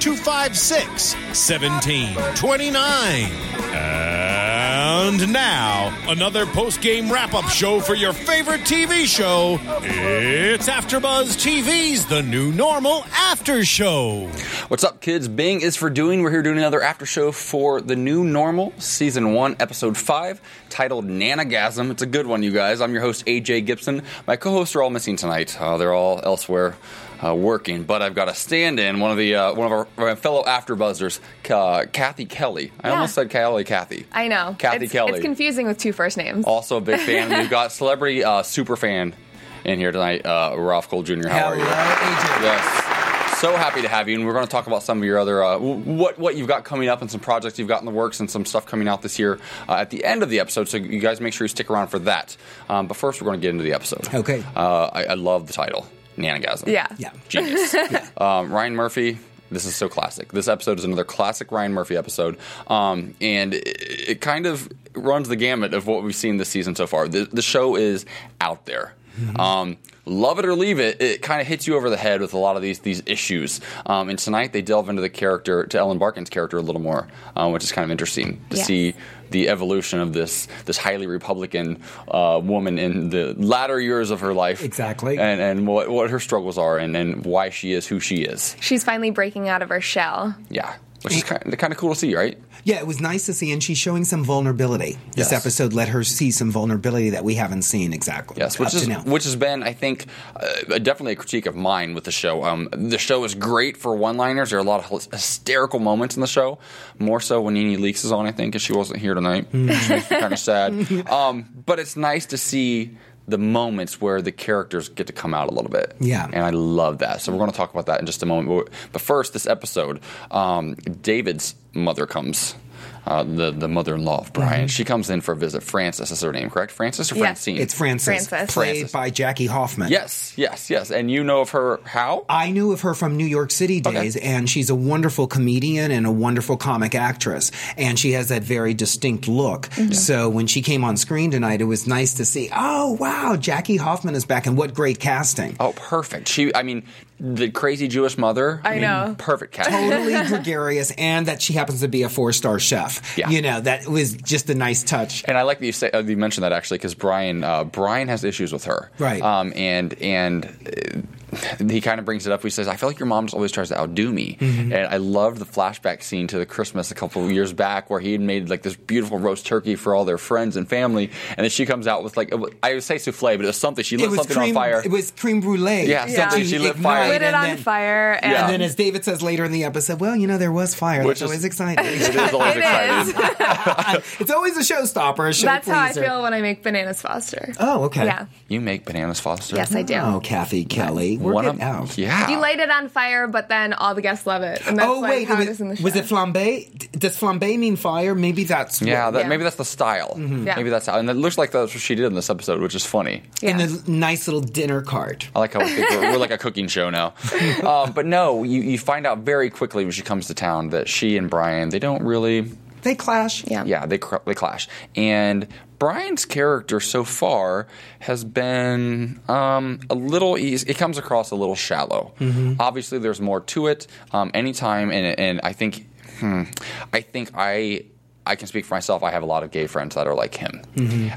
256 1729. And now, another post game wrap up show for your favorite TV show. It's AfterBuzz TV's The New Normal After Show. What's up, kids? Bing is for doing. We're here doing another after show for the new normal, season one, episode five, titled Nanagasm. It's a good one, you guys. I'm your host, AJ Gibson. My co-hosts are all missing tonight. Uh, they're all elsewhere. Uh, working, but I've got a stand-in. One of the uh, one of our, our fellow AfterBuzzers, uh, Kathy Kelly. I Yeah. almost said Kelly Kathy. I know. Kathy it's, Kelly. It's confusing with two first names. Also a big fan. We've got celebrity uh, super fan in here tonight, uh, Ralph Cole Jr. How are you? Yes. So happy to have you, and we're going to talk about some of your other uh, what what you've got coming up and some projects you've got in the works and some stuff coming out this year uh, at the end of the episode. So you guys make sure you stick around for that. Um, but first, we're going to get into the episode. Okay. Uh, I, I love the title, Nanagasm. Yeah. Yeah. Genius. um, Ryan Murphy. This is so classic. This episode is another classic Ryan Murphy episode, um, and it, it kind of runs the gamut of what we've seen this season so far. The, the show is out there. Um, love it or leave it, it kind of hits you over the head with a lot of these these issues. Um, and tonight they delve into the character, to Ellen Barkin's character a little more, um, which is kind of interesting to Yes. see the evolution of this this highly Republican uh, woman in the latter years of her life. Exactly. And and what, what her struggles are and, and why she is who she is. She's finally breaking out of her shell. Yeah. Which is kind of, kind of cool to see, right? Yeah, it was nice to see, and she's showing some vulnerability. This Yes. episode let her see some vulnerability that we haven't seen exactly. Yes, which is which has been, I think, uh, definitely a critique of mine with the show. Um, the show is great for one-liners. There are a lot of hysterical moments in the show. More so when Nene Leakes is on, I think, because she wasn't here tonight, Mm. which makes me kind of sad. Um, but it's nice to see the moments where the characters get to come out a little bit. Yeah. and I love that. So we're going to talk about that in just a moment. But first, this episode, um, David's mother comes. Uh, the the mother-in-law of Brian. Mm-hmm. She comes in for a visit. Frances is her name, correct? Frances or Yes. Francine? it's Frances, Frances. played Frances. by Jackie Hoffman. Yes, yes, yes. And you know of her how? I knew of her from New York City days, and she's a wonderful comedian and a wonderful comic actress. And she has that very distinct look. Mm-hmm. So when she came on screen tonight, it was nice to see, oh, wow, Jackie Hoffman is back, and what great casting. Oh, perfect. She, I mean, the crazy Jewish mother. I mean, know. Perfect casting. Totally gregarious, and that she happens to be a four star chef. Yeah. You know, that was just a nice touch. And I like that you say uh, you mentioned that actually because Brian uh, Brian has issues with her, Right. Um, and and uh, he kind of brings it up. He says, "I feel like your mom just always tries to outdo me." Mm-hmm. And I loved the flashback scene to the Christmas a couple of years back where he had made like this beautiful roast turkey for all their friends and family, and then she comes out with like I would say souffle, but it was something she lit it was something cream. on fire. It was cream brulee. Yeah, something she lit fire. Lit it and on then- fire. And Yeah. And then, as David says later in the episode, well, you know, there was fire. Which That's is- always exciting. it is always It exciting. is. it's always a showstopper. A show That's how I feel when I make bananas Foster. Oh, okay. Yeah. You make bananas, Foster. Yes, I do. Oh, Kathy Kelly, work One it of out. yeah. You light it on fire, but then all the guests love it. And that's Oh like wait, how was, it is in the show. was it flambe? D- Does flambe mean fire? Maybe that's Yeah, what- that, Yeah. maybe that's the style. Yeah. Maybe that's how. And it looks like that's what she did in this episode, which is funny. Yeah. in a nice little dinner cart. I like how we think we're, we're like a cooking show now. Um, but no, you, you find out very quickly when she comes to town that she and Brian they don't really. They clash. Yeah. Yeah, they cr- they clash. And Brian's character so far has been um, a little. Easy. It comes across a little shallow. Obviously, there's more to it. Um, anytime, and and I think, hmm, I think I. I can speak for myself. I have a lot of gay friends that are like him.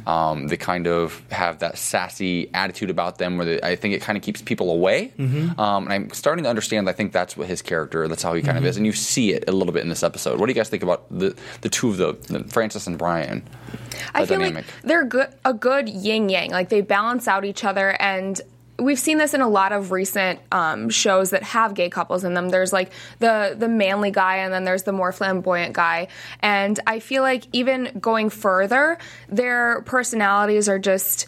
Um, they kind of have that sassy attitude about them, where they, I think it kind of keeps people away. Um, and I'm starting to understand. I think that's what his character. That's how he kind of is, and you see it a little bit in this episode. What do you guys think about the the two of the, the Frances and Brian? I feel dynamic? like they're good, a good yin yang. Like they balance out each other, and we've seen this in a lot of recent um, shows that have gay couples in them. There's like the the manly guy, and then there's the more flamboyant guy. And I feel like even going further, their personalities are just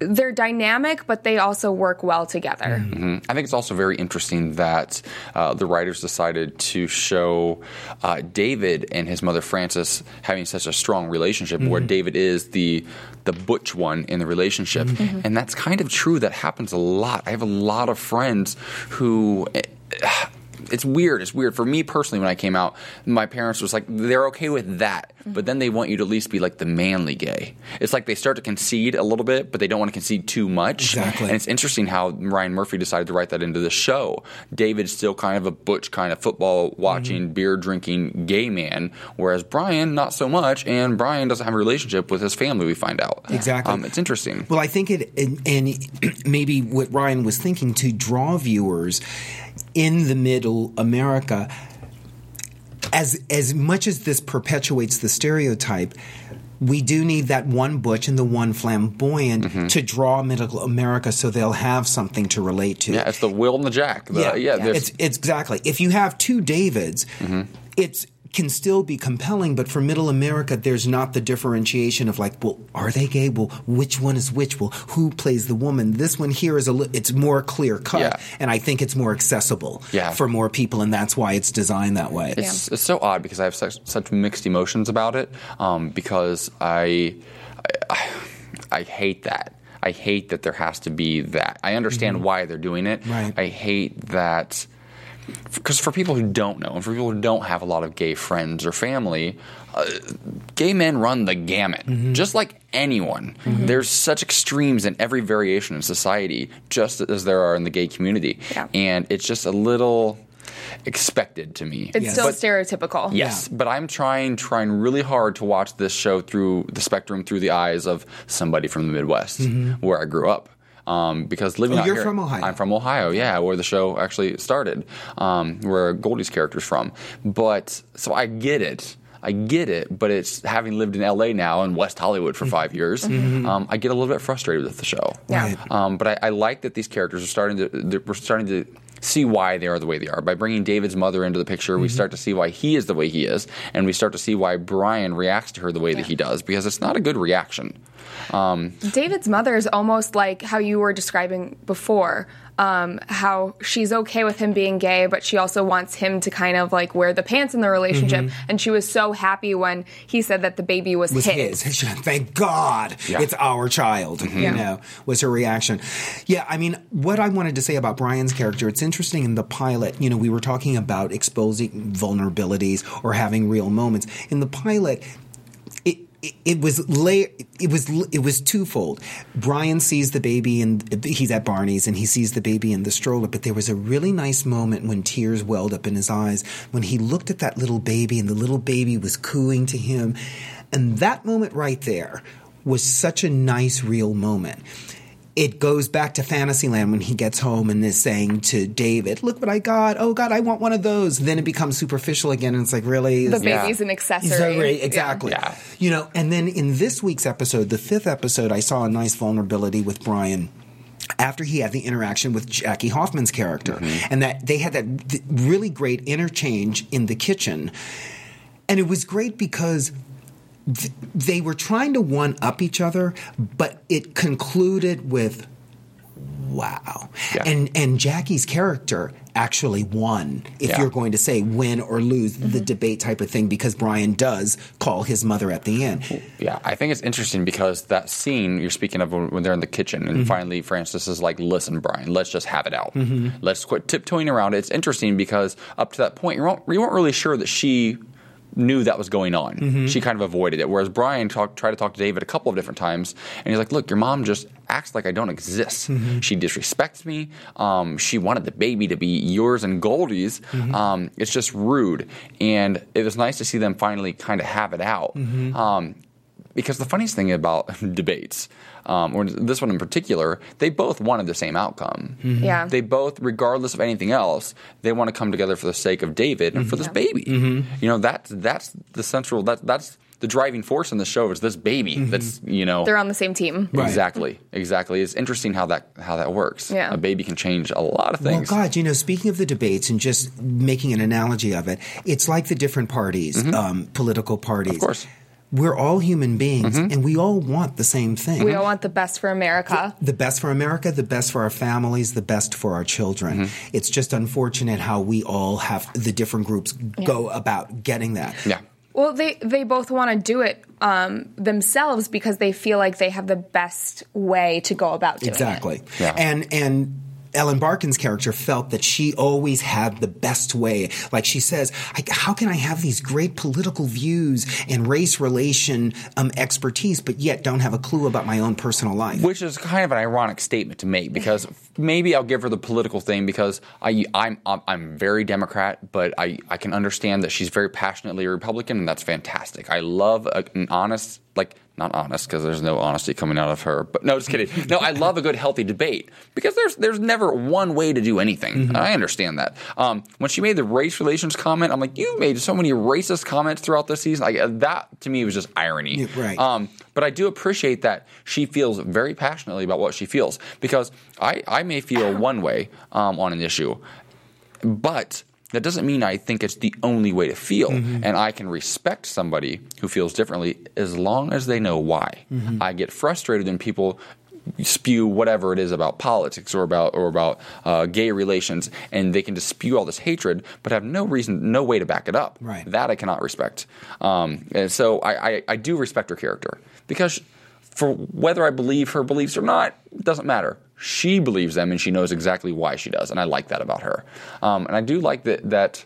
they're dynamic, but they also work well together. I think it's also very interesting that uh, the writers decided to show uh, David and his mother Frances having such a strong relationship, where David is the the butch one in the relationship, and that's kind of true. That happens a lot. I have a lot of friends who. It's weird. It's weird for me personally. When I came out, my parents was like, they're okay with that, but then they want you to at least be like the manly gay. It's like they start to concede a little bit, but they don't want to concede too much. Exactly. And it's interesting how Ryan Murphy decided to write that into the show. David's still kind of a butch, kind of football watching, Mm-hmm. beer drinking gay man, whereas Brian, not so much. And Brian doesn't have a relationship with his family, we find out. Exactly. Um, it's interesting. Well, I think it, and, and maybe what Ryan was thinking to draw viewers in the middle America, as as much as this perpetuates the stereotype. We do need that one butch and the one flamboyant Mm-hmm. to draw middle America so they'll have something to relate to. Yeah, it's the Will and the Jack. The, yeah, yeah, there's- it's, it's exactly. If you have two Davids, it's can still be compelling, but for Middle America, there's not the differentiation of like, well, are they gay? Well, which one is which? Well, who plays the woman? This one here is a li- it's more clear cut, Yeah. and I think it's more accessible Yeah. for more people, and that's why it's designed that way. It's, it's so odd because I have such, such mixed emotions about it. Um, because I, I, I hate that. I hate that there has to be that. I understand why they're doing it. Right. I hate that because for people who don't know, and for people who don't have a lot of gay friends or family, uh, gay men run the gamut, mm-hmm. just like anyone. Mm-hmm. There's such extremes in every variation in society, just as there are in the gay community, Yeah. and it's just a little expected to me. It's Yes. still But- stereotypical. Yes, but I'm trying trying really hard to watch this show through the spectrum through the eyes of somebody from the Midwest, mm-hmm. where I grew up. Um, because living Mm-hmm. Oh, out you're here, from Ohio. I'm from Ohio, yeah, where the show actually started, um, where Goldie's character's from. But so I get it. I get it, but it's having lived in LA now in West Hollywood Mm-hmm. for five years, um, I get a little bit frustrated with the show. Yeah. Um, but I, I like that these characters are starting to we're starting to see why they are the way they are by bringing David's mother into the picture. We start to see why he is the way he is, and we start to see why Brian reacts to her the way that he does because it's not a good reaction. Um, David's mother is almost like how you were describing before. Um, how she's okay with him being gay, but she also wants him to kind of like wear the pants in the relationship. Mm-hmm. And she was so happy when he said that the baby was, was his. his. Thank God Yeah. it's our child. Mm-hmm. You Yeah. know, was her reaction. Yeah, I mean, what I wanted to say about Brian's character, it's interesting in the pilot. You know, we were talking about exposing vulnerabilities or having real moments in the pilot. It, was lay, it was it was twofold. Brian sees the baby and he's at Barney's and he sees the baby in the stroller. But there was a really nice moment when tears welled up in his eyes when he looked at that little baby and the little baby was cooing to him, and that moment right there was such a nice real moment. It goes back to Fantasyland when he gets home and is saying to David, "Look what I got! Oh God, I want one of those." Then it becomes superficial again, and it's like, really, The Is- Yeah. baby's an accessory. Exactly. Yeah. Exactly. Yeah. You know, and then in this week's episode, the fifth episode, I saw a nice vulnerability with Brian. After he had the interaction with Jackie Hoffman's character, mm-hmm. and that they had that really great interchange in the kitchen, and it was great because th- they were trying to one up each other, but it concluded with wow. Yeah. And and Jackie's character actually won if Yeah. you're going to say win or lose the mm-hmm. debate type of thing because Brian does call his mother at the end. Yeah, I think it's interesting because that scene you're speaking of when when they're in the kitchen, and mm-hmm. finally Frances is like, "Listen, Brian, let's just have it out. Mm-hmm. Let's quit tiptoeing around it." It's interesting because up to that point, you weren't, you weren't really sure that she knew that was going on. She kind of avoided it, whereas Brian talk, tried to talk to David a couple of different times, and he's like, "Look, your mom just acts like I don't exist. She disrespects me. Um, she wanted the baby to be yours and Goldie's. Um, it's just rude." And it was nice to see them finally kind of have it out. Um, because the funniest thing about debates, um, or this one in particular, they both wanted the same outcome. Yeah. They both, regardless of anything else, they want to come together for the sake of David and for this baby. You know, that's that's the central. That that's the driving force in the show is this baby. That's you know. They're on the same team. Exactly, exactly. It's interesting how that how that works. Yeah. A baby can change a lot of things Well. God, you know, speaking of the debates and just making an analogy of it, it's like the different parties, um, political parties. Of Mm-hmm. course. We're all human beings, Mm-hmm. and we all want the same thing. We all want the best for America. the best for America, the best for our families, the best for our children. Mm-hmm. It's just unfortunate how we all have the different groups go about getting that. Yeah. Well, they they both want to do it um, themselves because they feel like they have the best way to go about doing Exactly. it. Yeah. And and Ellen Barkin's character felt that she always had the best way. Like she says, how can I have these great political views and race relation um, expertise, but yet don't have a clue about my own personal life? Which is kind of an ironic statement to make because maybe I'll give her the political thing because I, I'm, I'm I'm very Democrat, but I, I can understand that she's very passionately Republican, and that's fantastic. I love a, an honest, like not honest because there's no honesty coming out of her, but no, just kidding. No, I love a good healthy debate because there's there's never one way to do anything. Mm-hmm. And I understand that. Um, when she made the race relations comment, I'm like, you made so many racist comments throughout this season. Like that to me was just irony. Yeah, right. Um, but I do appreciate that she feels very passionately about what she feels because I, I may feel one way um, on an issue, but that doesn't mean I think it's the only way to feel. Mm-hmm. And I can respect somebody who feels differently as long as they know why. Mm-hmm. I get frustrated when people spew whatever it is about politics or about or about uh, gay relations, and they can just spew all this hatred, but have no reason, no way to back it up. Right. That I cannot respect. Um, and so I, I, I do respect her character because for whether I believe her beliefs or not, it doesn't matter. She believes them, and she knows exactly why she does, and I like that about her. Um, and I do like that. That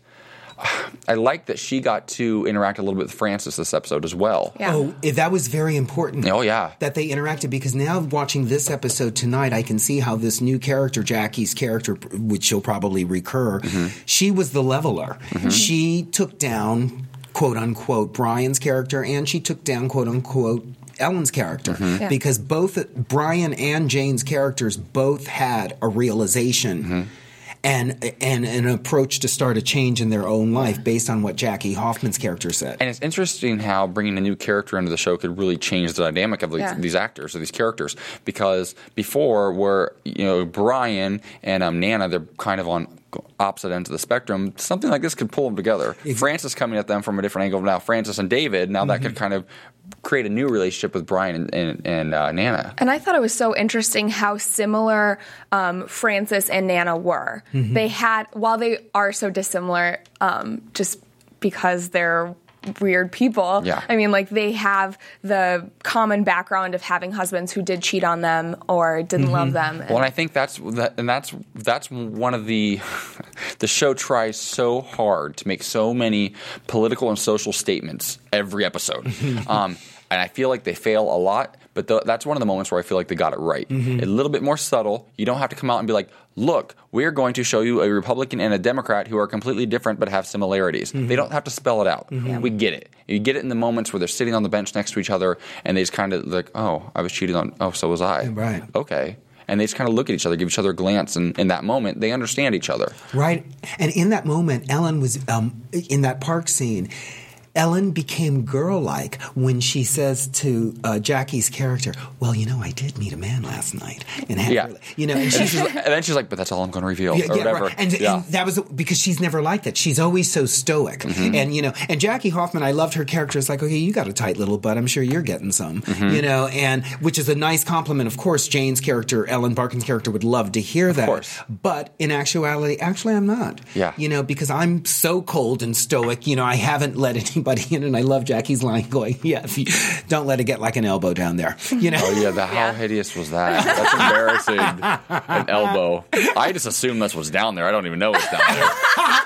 I like that she got to interact a little bit with Frances this episode as well. Yeah. Oh, eh, that was very important. Oh, yeah. That they interacted because now watching this episode tonight, I can see how this new character, Jackie's character, which she'll probably recur, Mm-hmm. she was the leveler. She took down, quote unquote, Brian's character and she took down, quote unquote, Ellen's character Mm-hmm. Yeah. because both Brian and Jane's characters both had a realization Mm-hmm. and and an approach to start a change in their own life based on what Jackie Hoffman's character said. And it's interesting how bringing a new character into the show could really change the dynamic of these, Yeah. these actors or these characters. Because before, where you know Brian and um, Nana, they're kind of on opposite ends of the spectrum. Something like this could pull them together. Frances coming at them from a different angle. Now Frances and David. Now that Mm-hmm. could kind of create a new relationship with Brian and, and, and uh, Nana. And I thought it was so interesting how similar um, Frances and Nana were. They had, while they are so dissimilar, um, just because they're weird people. Yeah. I mean, like they have the common background of having husbands who did cheat on them or didn't love them. Well, and I think that's that, and that's that's one of the the show tries so hard to make so many political and social statements every episode, um, and I feel like they fail a lot. But th- that's one of the moments where I feel like they got it right. A little bit more subtle. You don't have to come out and be like, "Look, we're going to show you a Republican and a Democrat who are completely different but have similarities." They don't have to spell it out. We get it. You get it in the moments where they're sitting on the bench next to each other and they just kind of like, "Oh, I was cheated on. Oh, so was I." Right. okay. And they just kind of look at each other, give each other a glance, and in that moment, they understand each other. Right. And in that moment, Ellen was um, in that park scene. Ellen became girl like when she says to uh, Jackie's character, Well, you know, I did meet a man last night. And had, Yeah. you know, and she's like- and then she's like, "But that's all I'm going to reveal," Yeah, or yeah, whatever. right. And, yeah. and that was because she's never like that. She's always so stoic. Mm-hmm. And you know, and Jackie Hoffman, I loved her character. It's like, okay, you got a tight little butt. I'm sure you're getting some. Mm-hmm. You know, and which is a nice compliment. Of course, Jane's character, Ellen Barkin's character, would love to hear that. course. But in actuality, actually, I'm not. Yeah. You know, because I'm so cold and stoic. You know, I haven't let anybody in, and I love Jackie's line going, "Yeah, if you, don't let it get like an elbow down there." You know. Oh yeah, the, how hideous was that? That's embarrassing. An elbow. I just assume that's what's down there. I don't even know what's down there.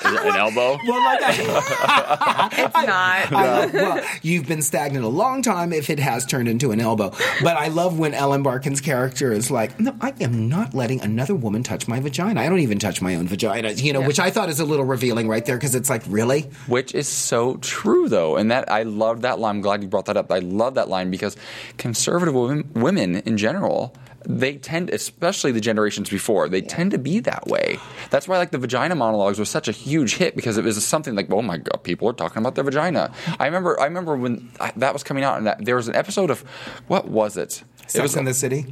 Is it an elbow? Well, like I, it's not. I love, well, you've been stagnant a long time if it has turned into an elbow. But I love when Ellen Barkin's character is like, no, I am not letting another woman touch my vagina. I don't even touch my own vagina, you know, which I thought is a little revealing right there because it's like, really? Which is so true though, and that I love that line. I'm glad you brought that up. I love that line because conservative women, women in general. They tend, especially the generations before, they tend to be that way. That's why, like the vagina monologues was such a huge hit because it was something like, oh my god, people are talking about their vagina. I remember, I remember when I, that was coming out, and that, there was an episode of what was it? it was in the City.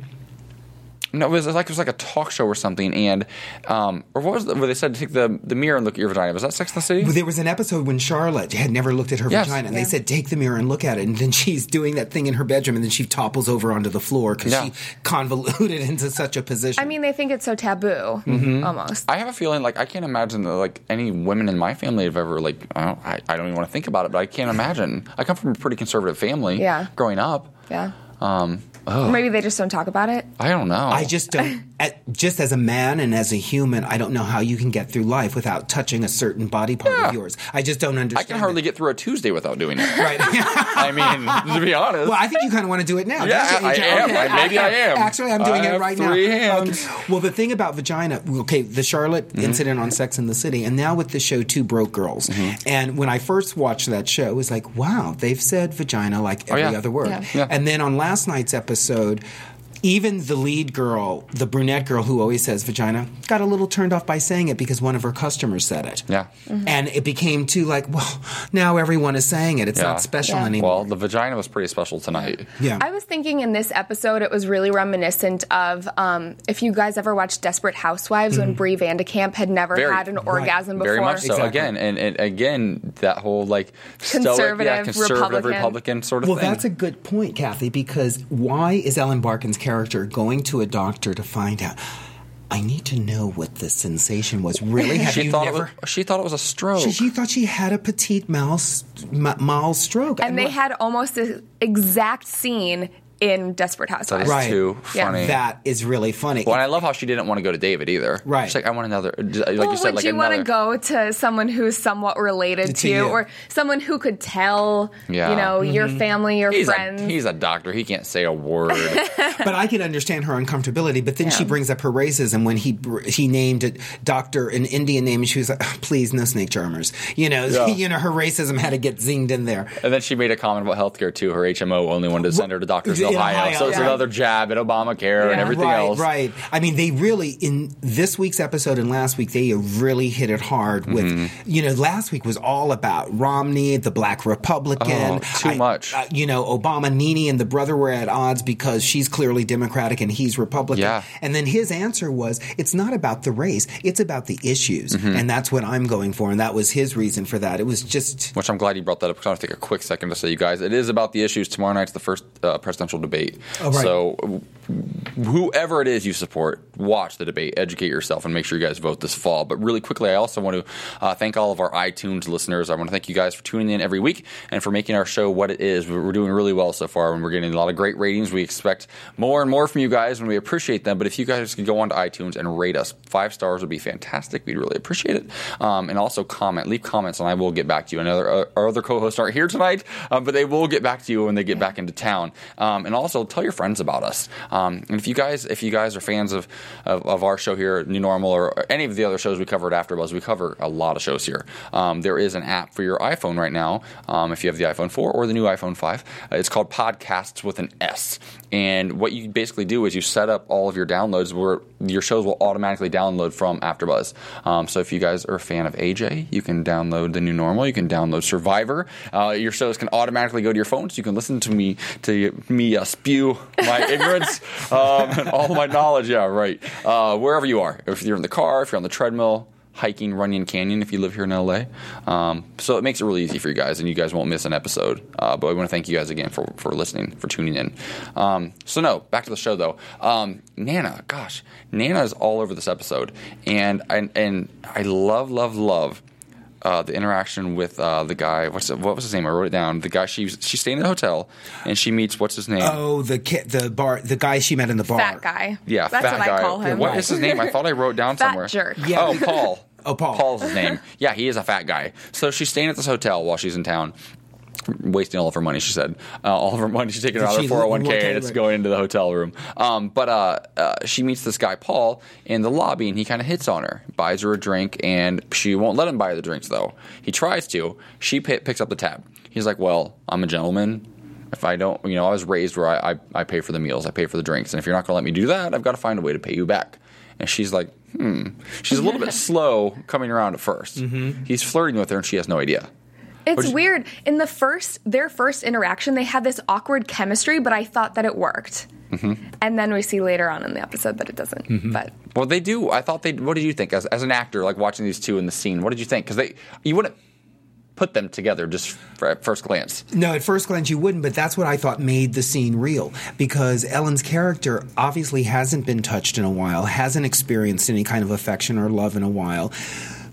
No, it was like it was like a talk show or something, and um, or what was the, where they said to take the, the mirror and look at your vagina? Was that Sex in the City? There was an episode when Charlotte had never looked at her Yes. vagina, and they said, "Take the mirror and look at it." And then she's doing that thing in her bedroom, and then she topples over onto the floor because Yeah. she convoluted into such a position. I mean, they think it's so taboo, Mm-hmm. almost. I have a feeling like I can't imagine that like any women in my family have ever like I don't, I, I don't even want to think about it, but I can't imagine. I come from a pretty conservative family. Yeah. growing up. yeah. Um, Oh. Or maybe they just don't talk about it. I don't know. I just don't. At, just as a man and as a human, I don't know how you can get through life without touching a certain body part Yeah. of yours. I just don't understand. I can hardly it. get through a Tuesday without doing it. right. I mean, to be honest. Well, I think you kind of want to do it now. Yeah, I AJ? am. Okay. I- maybe I am. Actually, I'm doing I it right three now. hands. Okay. Well, the thing about vagina, okay, the Charlotte Mm-hmm. incident on Sex in the City, and now with the show Two Broke Girls. Mm-hmm. And when I first watched that show, it was like, wow, they've said vagina like every Oh, yeah. other word. Yeah. And then on last night's episode, even the lead girl, the brunette girl who always says vagina, got a little turned off by saying it because one of her customers said it. Yeah. And it became too like, well, now everyone is saying it. It's Yeah. not special Yeah. anymore. Well, the vagina was pretty special tonight. yeah. I was thinking in this episode, it was really reminiscent of um, if you guys ever watched Desperate Housewives when Bree Van de Kamp had never. Very- had an orgasm before. Very much so. Exactly. Again, and, and again, that whole like stoic, Conservative, yeah, conservative Republican. Republican sort of Well, thing. that's a good point, Kathy, because why is Ellen Barkin's character going to a doctor to find out? I need to know what the sensation was. Really? Have she you thought never? it was, she thought it was a stroke. She, she thought she had a petite mal, m- mild stroke, and they had almost the exact scene in Desperate that Housewives. is Right. too Yeah. funny. that is really funny. Well, and I love how she didn't want to go to David either. Right. She's like, I want another. Like well, you said, would like you want another. to go to someone who's somewhat related To to you, you. or someone who could tell, Yeah. you know, your Mm-hmm. family, your He's friends? a, he's a doctor. He can't say a word. but I can understand her uncomfortability. But then she brings up her racism when he he named it Doctor an Indian name, and she was like, "Please, no snake charmers." You know, Yeah. you know, her racism had to get zinged in there. and then she made a comment about healthcare too. Her HMO only wanted to send her to doctors in In Ohio. Ohio, so it's yeah. another jab at Obamacare and everything right, else. Right. I mean, they really in this week's episode and last week they really hit it hard with. Mm-hmm. You know, last week was all about Romney, the Black Republican. Oh, too I- much. uh, you know, Obama, Nene, and the brother were at odds because she's clearly Democratic and he's Republican. Yeah. And then his answer was, "It's not about the race; it's about the issues," Mm-hmm. and that's what I'm going for. And that was his reason for that. It was just. Which I'm glad you brought that up because I want to take a quick second to say, you guys, it is about the issues. Tomorrow night's the first uh, presidential debate. Oh, right. So whoever it is you support, watch the debate, educate yourself, and make sure you guys vote this fall. But really quickly, I also want to uh, thank all of our iTunes listeners. I want to thank you guys for tuning in every week and for making our show what it is. We're doing really well so far, and we're getting a lot of great ratings. We expect more and more from you guys, and we appreciate them. But if you guys could go on to iTunes and rate us, five stars would be fantastic. We'd really appreciate it. Um, and also comment, leave comments, and I will get back to you. And our, our other co-hosts aren't here tonight, um, but they will get back to you when they get back into town. Um, and also tell your friends about us. Um, and if you guys, if you guys are fans of, of, of our show here New Normal or any of the other shows we cover at AfterBuzz, we cover a lot of shows here. Um, there is an app for your iPhone right now. Um, if you have the iPhone 4 or the new iPhone 5, uh, it's called Podcasts with an S. And what you basically do is you set up all of your downloads where your shows will automatically download from AfterBuzz. Um, so if you guys are a fan of AJ, you can download the new normal. You can download Survivor. Uh, your shows can automatically go to your phone, so you can listen to me to me uh, spew my ignorance um, and all my knowledge. Yeah, right. Uh, wherever you are, if you're in the car, if you're on the treadmill. Hiking Runyon Canyon if you live here in LA. Um, so it makes it really easy for you guys, and you guys won't miss an episode. Uh, but I want to thank you guys again for, for listening, for tuning in. Um, so, no, back to the show though. Um, Nana, gosh, Nana is all over this episode. And I, and I love, love, love uh, the interaction with uh, the guy. What's what was his name? I wrote it down. The guy she she's staying in the hotel and she meets what's his name? Oh, the kid, the bar, the guy she met in the bar. Fat guy. yeah, that's fat what guy. I call him. What is his name? I thought I wrote down Fat somewhere. jerk. Yeah. Oh, Paul. Oh, Paul. Paul's his name. Yeah, he is a fat guy. So she's staying at this hotel while she's in town. Wasting all of her money, she said. Uh, all of her money, she's taking it out of her 401k and it's going into the hotel room. Um, but uh, uh, she meets this guy, Paul, in the lobby and he kind of hits on her, buys her a drink, and she won't let him buy her the drinks, though. He tries to. She pi picks up the tab. He's like, well, I'm a gentleman. If I don't, you know, I was raised where I, I, I pay for the meals, I pay for the drinks, and if you're not going to let me do that, I've got to find a way to pay you back. And she's like, hmm. She's a little bit slow coming around at 1st He's flirting with her, and she has no idea. It's Which- weird. In the first, their first interaction, they had this awkward chemistry, but I thought that it worked. Mm-hmm. And then we see later on in the episode that it doesn't. But Well, they do. I thought they. What did you think as, as an actor, like watching these two in the scene? What did you think? Because they, you wouldn't put them together just for, at first glance. No, at first glance you wouldn't, but that's what I thought made the scene real because Ellen's character obviously hasn't been touched in a while, hasn't experienced any kind of affection or love in a while.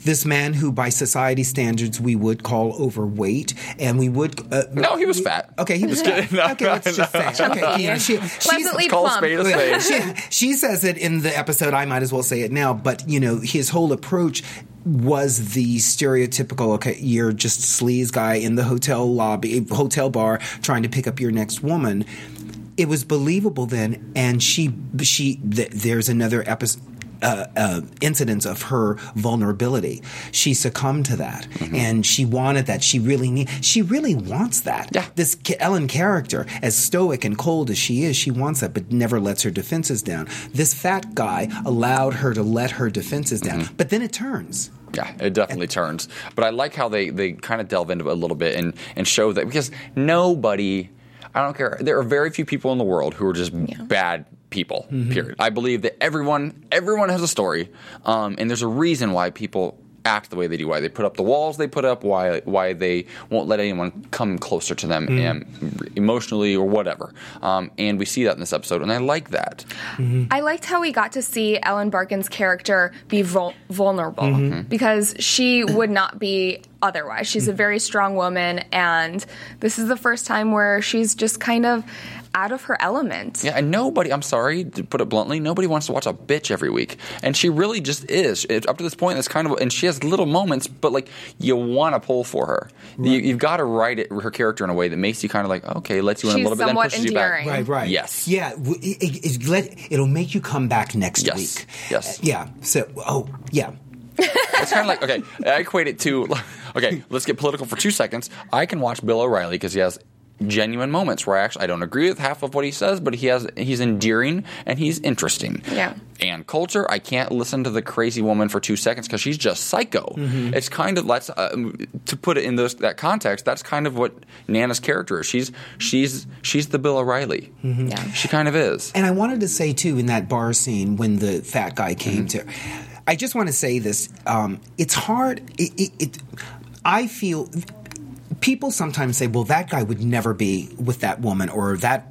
This man who, by society standards, we would call overweight, and we would. Uh, No, he was fat. Okay, he was fat. No, okay, let's just say. Okay, you know, she, she's, Pleasantly plump. spade a spade. she, she says it in the episode. I might as well say it now. But you know, his whole approach was the stereotypical. Okay, you're just sleaze guy in the hotel lobby, hotel bar, trying to pick up your next woman. It was believable then, and she she th- there's another episode. Uh, uh, incidents of her vulnerability. She succumbed to that, and she wanted that. She really need. She really wants that. Yeah. This Ellen character, as stoic and cold as she is, she wants that, but never lets her defenses down. This fat guy allowed her to let her defenses down, but then it turns. Yeah, it definitely turns. But I like how they, they kind of delve into it a little bit and, and show that because nobody, I don't care, there are very few people in the world who are just bad people, period. I believe that everyone everyone has a story, um, and there's a reason why people act the way they do, why they put up the walls they put up, why why they won't let anyone come closer to them um, emotionally or whatever. Um, and we see that in this episode, and I like that. I liked how we got to see Ellen Barkin's character be vul- vulnerable Mm-hmm. because she would not be otherwise. She's a very strong woman, and this is the first time where she's just kind of out of her element. Yeah, and nobody, I'm sorry to put it bluntly, nobody wants to watch a bitch every week. And she really just is. It, up to this point, it's kind of, and she has little moments, but like, you want to pull for her. You, you've got to write it, her character in a way that makes you kind of like, okay, lets you in a little bit, then somewhat pushes you back. Right, right. Yes. Yeah, it, it, it let, it'll make you come back next Yes. week. Yes. Uh, yeah. So, oh, yeah. It's kind of like, okay, I equate it to, okay, let's get political for two seconds. I can watch Bill O'Reilly because he has genuine moments where I actually I don't agree with half of what he says, but he has he's endearing and he's interesting. Yeah. And culture, I can't listen to the crazy woman for two seconds because she's just psycho. It's kind of let's uh, to put it in those that context. That's kind of what Nana's character is. She's she's she's the Bill O'Reilly. Yeah. She kind of is. And I wanted to say too in that bar scene when the fat guy came to, I just want to say this. Um, it's hard. It, it, it, I feel people sometimes say, "Well, that guy would never be with that woman," or that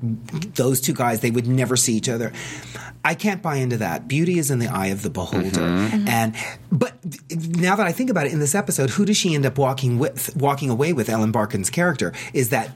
those two guys they would never see each other. I can't buy into that. Beauty is in the eye of the beholder. Mm-hmm. Mm-hmm. And but now that I think about it, in this episode, who does she end up walking with, walking away with? Ellen Barkin's character is that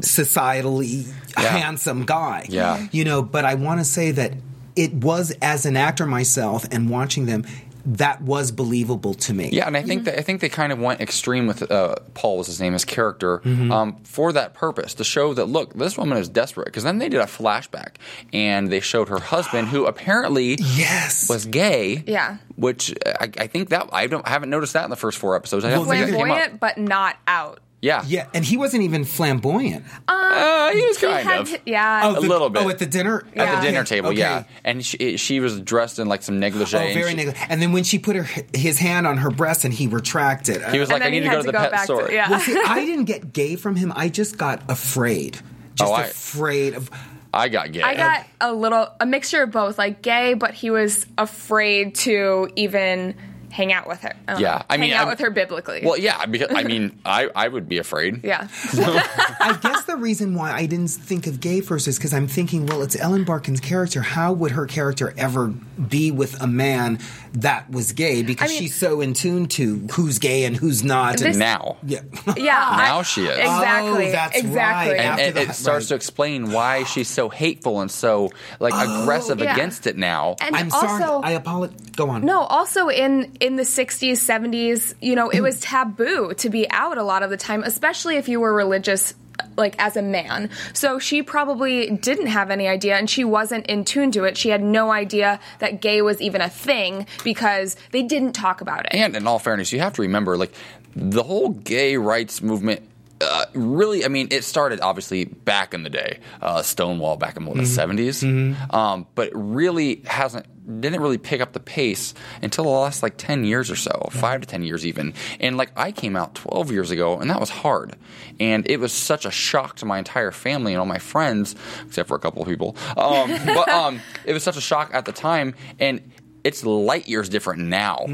societally Yeah. handsome guy. Yeah. You know, but I want to say that it was as an actor myself and watching them, that was believable to me. Yeah, and I think that I think they kind of went extreme with uh, Paul was his name, his character, um, for that purpose to show that look, this woman is desperate. Because then they did a flashback and they showed her husband, who apparently Yes. was gay. Yeah. which I, I think that I don't I haven't noticed that in the first four episodes. I don't Well, think that came up. Flamboyant, but not out. Yeah, Yeah, and he wasn't even flamboyant. uh, he was He kind had of. to- yeah. a little bit. Oh, at the dinner? At the dinner table, Okay. yeah, and she, she was dressed in like some negligee. Oh, and very she- negative. And then when she put her his hand on her breast and he retracted, He was like, "I need to go to the go pet back to- store." yeah. well, see, I didn't get gay from him. I just got afraid. Just Oh, I- afraid of. I got gay. I got a little a mixture of both, like gay, but he was afraid to even hang out with her. I don't Yeah, I mean, hang out I'm- with her biblically. Well, yeah, because I mean, I, I would be afraid. yeah, I guess the reason why I didn't think of gay first is because I'm thinking, well, it's Ellen Barkin's character. How would her character ever be with a man that was gay? Because I mean- she's so in tune to who's gay and who's not. This- Now, yeah. yeah. Now I- she is. exactly. Oh, that's exactly. right. and, and the- it starts right. to explain why she's so hateful and so like oh. aggressive yeah. against it now. And I'm also, sorry. I apologize. Go on. No, also in in the 60s, 70s, you know, it was taboo to be out a lot of the time, especially if you were religious like as a man. So she probably didn't have any idea and she wasn't in tune to it. She had no idea that gay was even a thing because they didn't talk about it. And in all fairness, you have to remember, like the whole gay rights movement uh, really, I mean, it started obviously back in the day, uh, Stonewall back in what, the 70s, um, but really hasn't didn't really pick up the pace until the last like 10 years or so, 5 to 10 years even. And like I came out 12 years ago and that was hard. And it was such a shock to my entire family and all my friends, except for a couple of people. Um, but um, it was such a shock at the time and it's light years different now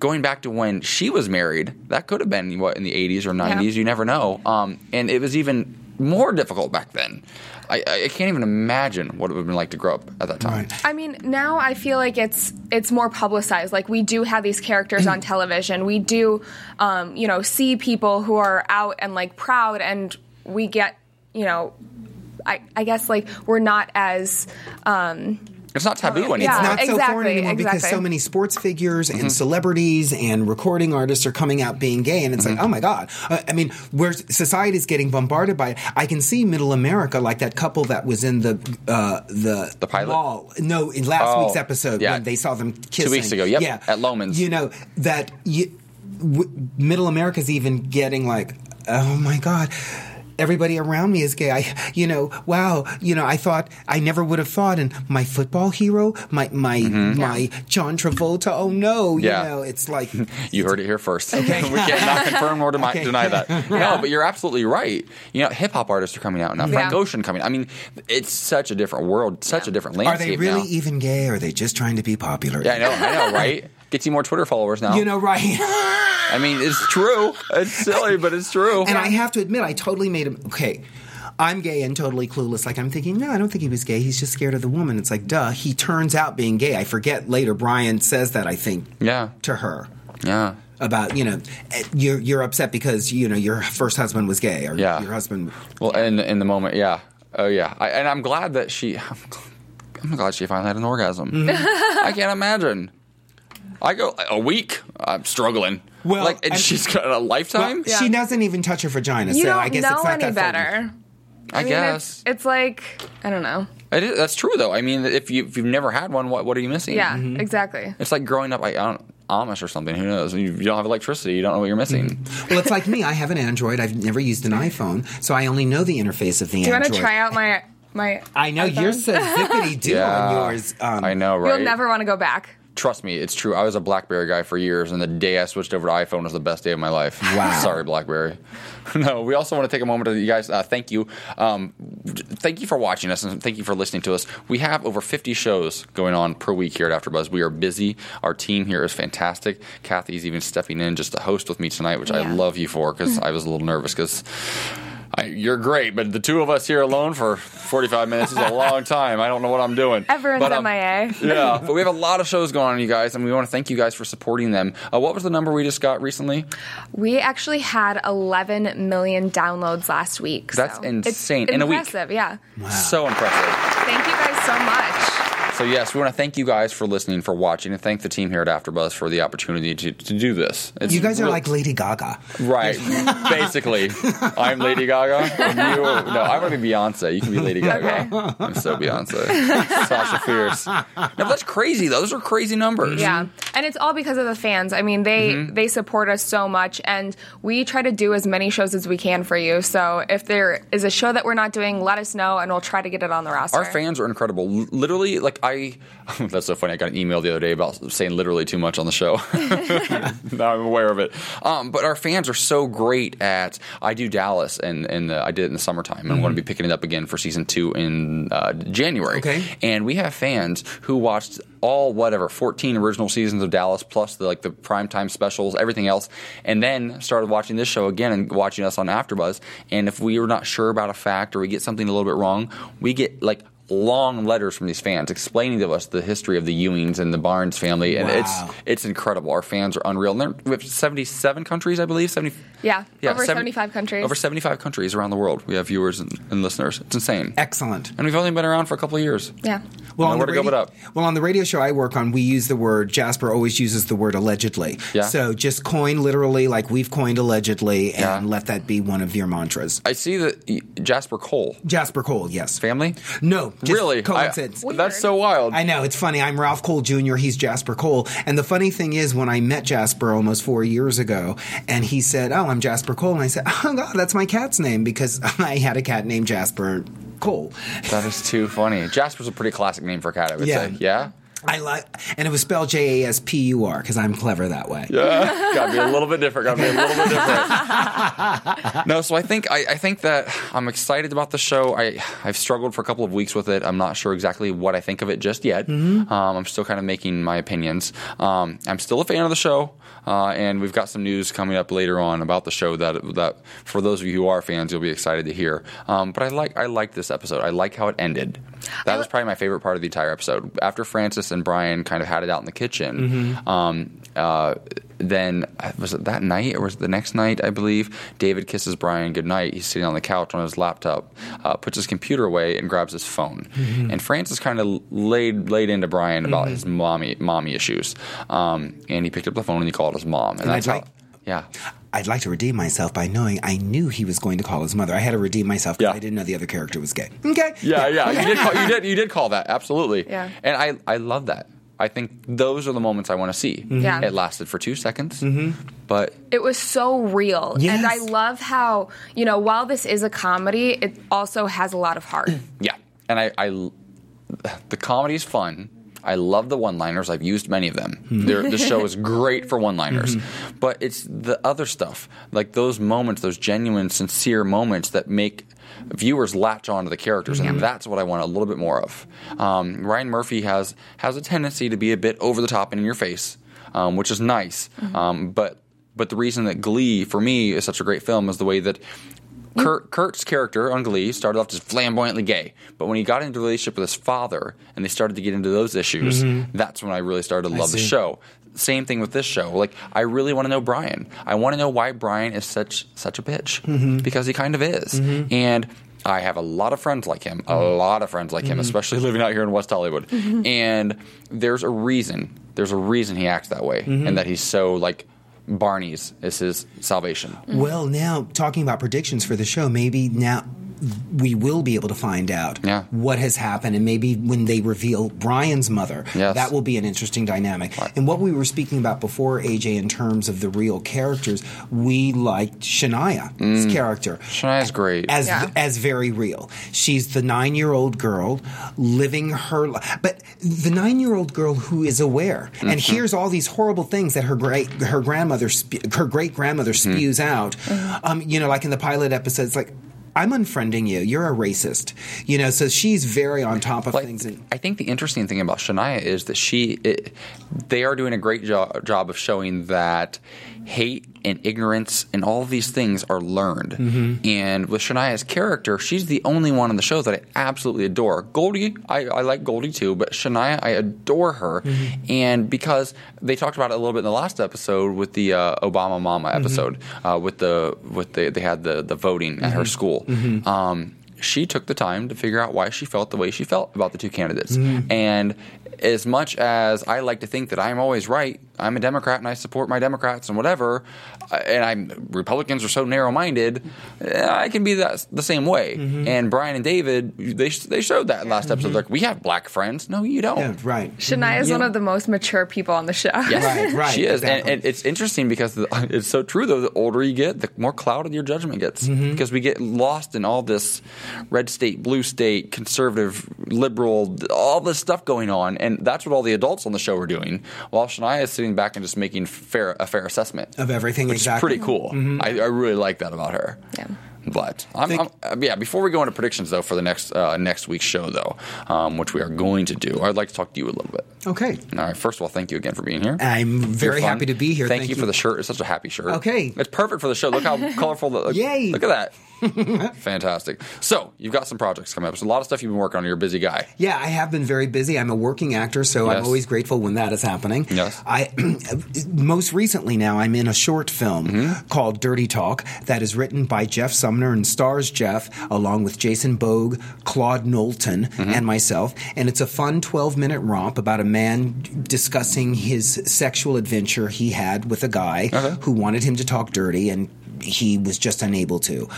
going back to when she was married, that could have been what in the 80s or 90s. You never know. Um, and it was even more difficult back then. I, I can't even imagine what it would have been like to grow up at that time. Right. I mean, now I feel like it's it's more publicized. Like we do have these characters on television. We do, um, you know, see people who are out and like proud, and we get, you know, I, I guess like we're not as um, It's not taboo anymore. Yeah. It's not so foreign exactly, anymore because so many sports figures Mm-hmm. and celebrities and recording artists are coming out being gay, and it's Mm-hmm. like, oh my god! Uh, I mean, where society is getting bombarded by it, I can see Middle America, like that couple that was in the uh, the The pilot? mall. No, in last Oh, week's episode yeah. when they saw them kissing two weeks ago, yep, yeah, at Loehmann's. You know that you, w- Middle America's even getting like, oh my god. Everybody around me is gay. I, you know, wow. You know, I thought I never would have thought. And my football hero, my my my John Travolta. Oh no, Mm-hmm. Yeah. you know, it's like You heard it here first. Okay. we can't not confirm nor deny, Okay. deny that. No, but you're absolutely right. You know, hip hop artists are coming out now. Frank Yeah. Ocean coming. I mean, it's such a different world, such a different landscape. are they really now. even gay? Or are they just trying to be popular? yeah, I know, I know, right? Gets you more Twitter followers now. You know, right? I mean, it's true. It's silly, but it's true. And I have to admit, I totally made him. Okay, I'm gay and totally clueless. Like I'm thinking, no, I don't think he was gay. He's just scared of the woman. It's like, duh. He turns out being gay. I forget later. Brian says that I think yeah, to her yeah. about you know you're you're upset because you know your first husband was gay or Yeah. your husband. Well, in in the moment, yeah, oh yeah, I, and I'm glad that she. I'm glad she finally had an orgasm. Mm-hmm. I can't imagine. I go a week. I'm struggling. Well, like, and and- she's got a lifetime. She doesn't even touch her vagina, you so don't I guess know it's not any that fun. better. I, I mean, guess it's, it's like I don't know. it is, that's true though. I mean, if you if you've never had one, what what are you missing? Yeah, Mm-hmm. exactly. It's like growing up like, I don't, Amish or something. Who knows? You, you don't have electricity. You don't know what you're missing. Mm-hmm. Well, it's like me. I have an Android. I've never used an iPhone, so I only know the interface of the Do you want Android. to try out my my? I know you're iPhone? so zippity do on yours. Um, I know, right? You'll never want to go back. Trust me, it's true. I was a BlackBerry guy for years, and the day I switched over to iPhone was the best day of my life. Wow. Sorry, BlackBerry. no, we also want to take a moment to you guys. Uh, thank you, um, thank you for watching us, and thank you for listening to us. We have over 50 shows going on per week here at AfterBuzz. We are busy. Our team here is fantastic. Kathy's even stepping in just to host with me tonight, which I love you for because I was a little nervous because. I, you're great, but the two of us here alone for 45 minutes is a long time. I don't know what I'm doing. Everyone's But, um, MIA. yeah, but we have a lot of shows going on, you guys, and we want to thank you guys for supporting them. Uh, what was the number we just got recently? We actually had 11 million downloads last week. That's so insane. It's In a week. impressive, yeah. So impressive. Thank you guys so much. So yes, we want to thank you guys for listening, for watching, and thank the team here at AfterBuzz for the opportunity to, to do this. It's you guys are like Lady Gaga. right, basically. I'm Lady Gaga. And you, no, I want to be Beyonce. You can be Lady Gaga. I'm so Beyonce. Sasha Fierce. No, that's crazy. though. Those are crazy numbers. Yeah, and it's all because of the fans. I mean, they Mm-hmm. they support us so much, and we try to do as many shows as we can for you. So if there is a show that we're not doing, let us know, and we'll try to get it on the roster. Our fans are incredible. L- Literally, like I, that's so funny. I got an email the other day about saying literally too much on the show. now I'm aware of it. Um, but our fans are so great at. I do Dallas, and and uh, I did it in the summertime. and I'm going to be picking it up again for season two in uh, January. Okay. And we have fans who watched all whatever 14 original seasons of Dallas plus the like the primetime specials, everything else, and then started watching this show again and watching us on AfterBuzz. And if we were not sure about a fact or we get something a little bit wrong, we get like long letters from these fans explaining to us the history of the Ewings and the Barnes family, and Wow. it's it's incredible. Our fans are unreal. And we have 77 countries, I believe. 70, Yeah, over seven- 75 countries. Over 75 countries around the world. We have viewers and, and listeners. It's insane. Excellent. And we've only been around for a couple of years. yeah. Well, on where the to go radio, but up. Well, on the radio show I work on, we use the word. Jasper always uses the word allegedly. Yeah. So just coin literally, like we've coined allegedly, and Yeah. let that be one of your mantras. I see that Jasper Cole Jasper Cole, yes. family. No, just really? I- coincidence. that's so wild. I know it's funny. I'm Ralph Cole Jr. He's Jasper Cole, and the funny thing is, when I met Jasper almost four years ago, and he said, "Oh, I'm Jasper Cole," and I said, "Oh God, that's my cat's name because I had a cat named Jasper Cole." that is too funny. Jasper's a pretty classic name for a cat. I would Yeah. say. Yeah. I like, and it was spelled J A S P U R because I'm clever that way. Yeah, gotta be a little bit different. Gotta be a little bit different. no, so I think I, I think that I'm excited about the show. I I've struggled for a couple of weeks with it. I'm not sure exactly what I think of it just yet. Um, I'm still kind of making my opinions. Um, I'm still a fan of the show, uh, and we've got some news coming up later on about the show that that for those of you who are fans, you'll be excited to hear. Um, but I like I like this episode. I like how it ended. That was probably my favorite part of the entire episode. After Frances and Brian kind of had it out in the kitchen, um, uh, then was it that night or was it the next night? I believe David kisses Brian goodnight. He's sitting on the couch on his laptop, uh, puts his computer away, and grabs his phone. And Frances kind of laid laid into Brian about his mommy mommy issues, um, and he picked up the phone and he called his mom. And, And that's how, yeah. I'd like to redeem myself by knowing I knew he was going to call his mother. I had to redeem myself because Yeah. I didn't know the other character was gay. Okay. Yeah, yeah, you did. Call, you did. You did call that absolutely. Yeah. And I, I love that. I think those are the moments I want to see. Yeah. It lasted for two seconds, Hmm. but It was so real. Yes. And I love how, you know, while this is a comedy, it also has a lot of heart. yeah. And I, I the comedy is fun. I love the one-liners. I've used many of them. They're- the show is great for one-liners, but it's the other stuff, like those moments, those genuine, sincere moments that make viewers latch onto the characters, and that's what I want a little bit more of. Um, Ryan Murphy has has a tendency to be a bit over the top and in your face, um, which is nice, um, but but the reason that Glee for me is such a great film is the way that Kurt, Kurt's character on Glee started off just flamboyantly gay, but when he got into a relationship with his father and they started to get into those issues, that's when I really started to love the show. Same thing with this show. Like, I really want to know Brian. I want to know why Brian is such such a bitch because he kind of is, and. I have a lot of friends like him, a lot of friends like him, especially living out here in West Hollywood. And there's a reason. There's a reason he acts that way, and that he's so like Barney's is his salvation. Well, now talking about predictions for the show, maybe now we will be able to find out Yeah. what has happened, and maybe when they reveal Brian's mother, Yes. that will be an interesting dynamic. And what we were speaking about before, AJ, in terms of the real characters, we liked Shania's mm. character. Shania's great. as Yeah. as very real. She's the nine year old girl living her, li- but the nine year old girl who is aware and mm-hmm. hears all these horrible things that her great her grandmother spe- her great grandmother mm-hmm. spews out. Mm-hmm. Um, you know, like in the pilot episode, it's like. I'm unfriending you. You're a racist. You know, so she's very on top of Like, things. And, I think the interesting thing about Shania is that she, it, they are doing a great jo- job of showing that hate and ignorance and all these things are learned. Mm-hmm. And with Shania's character, she's the only one on the show that I absolutely adore. Goldie, I, I like Goldie too, but Shania, I adore her. Mm-hmm. And because they talked about it a little bit in the last episode with the uh, Obama Mama Mm-hmm. episode, uh, with the with the they had the the voting at her school. Um, she took the time to figure out why she felt the way she felt about the two candidates. And as much as I like to think that I'm always right, I'm a Democrat and I support my Democrats and whatever, and I'm Republicans are so narrow-minded, eh, I can be that the same way. And Brian and David, they they showed that last episode. Like we have black friends. No, you don't. yeah, right. Shania is You one know- of the most mature people on the show. Yes, Right, right, She is, exactly. and, and it's interesting because the, it's so true. Though the older you get, the more clouded your judgment gets Mm-hmm. because we get lost in all this red state, blue state, conservative, liberal, all this stuff going on, and that's what all the adults on the show are doing. While Shania is sitting back and just making fair a fair assessment Of everything, which exactly. pretty cool. I, I really like that about her. Yeah. But I'm, Think- I'm- uh, yeah. Before we go into predictions, though, for the next uh, next week's show, though, um, which we are going to do, I'd like to talk to you a little bit. Okay. All right. First of all, thank you again for being here. I'm very happy to be here. Thank, Thank you, you. for the shirt. It's such a happy shirt. Okay. It's perfect for the show. Look how colorful. The, Yay. Look at that. Fantastic. So you've got some projects coming up. So a lot of stuff you've been working on. You're a busy guy. Yeah, I have been very busy. I'm a working actor, so I'm always grateful when that is happening. Yes. I most recently now I'm in a short film Mm-hmm. called Dirty Talk that is written by Jeff Sumner and stars Jeff along with Jason Bogue, Claude Knowlton, Mm-hmm. and myself. And it's a fun 12 minute romp about a man discussing his sexual adventure he had with a guy who wanted him to talk dirty and he was just unable to.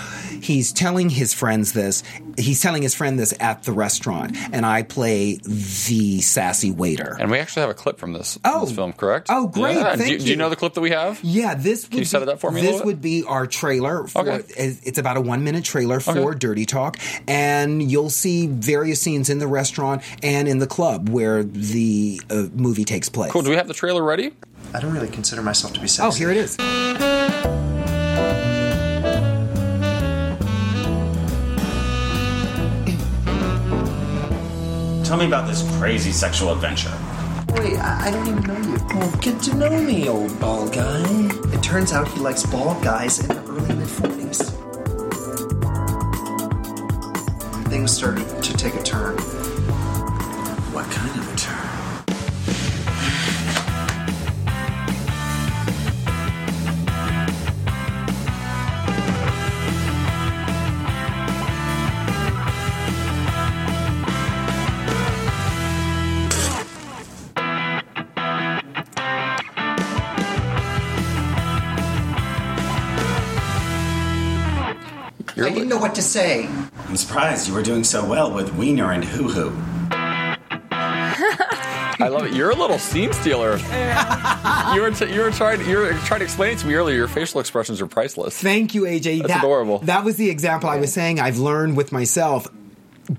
He's telling his friends this. He's telling his friend this at the restaurant, and I play the sassy waiter. And we actually have a clip from this, from Oh. this film, correct? Oh, great. Yeah. Thank do, do you you. know the clip that we have? Yeah, this would you set be, it up for me a This bit? would be our trailer. For, Okay. It's about a one minute trailer for Okay. Dirty Talk, and you'll see various scenes in the restaurant and in the club where the uh, movie takes place. Cool. Do we have the trailer ready? I don't really consider myself to be sassy. Oh, here it is. Tell me about this crazy sexual adventure. Wait, I, I don't even know you. Well, get to know me, old bald guy. It turns out he likes bald guys in the early mid 40s. Things started to take a turn. What kind of a turn? What to say. I'm surprised you were doing so well with Wiener and Hoo Hoo. I love it. You're a little scene stealer. you were t- you were trying you were trying to explain it to me earlier. Your facial expressions are priceless. Thank you, AJ. That's that, adorable. That was the example I was saying. I've learned with myself.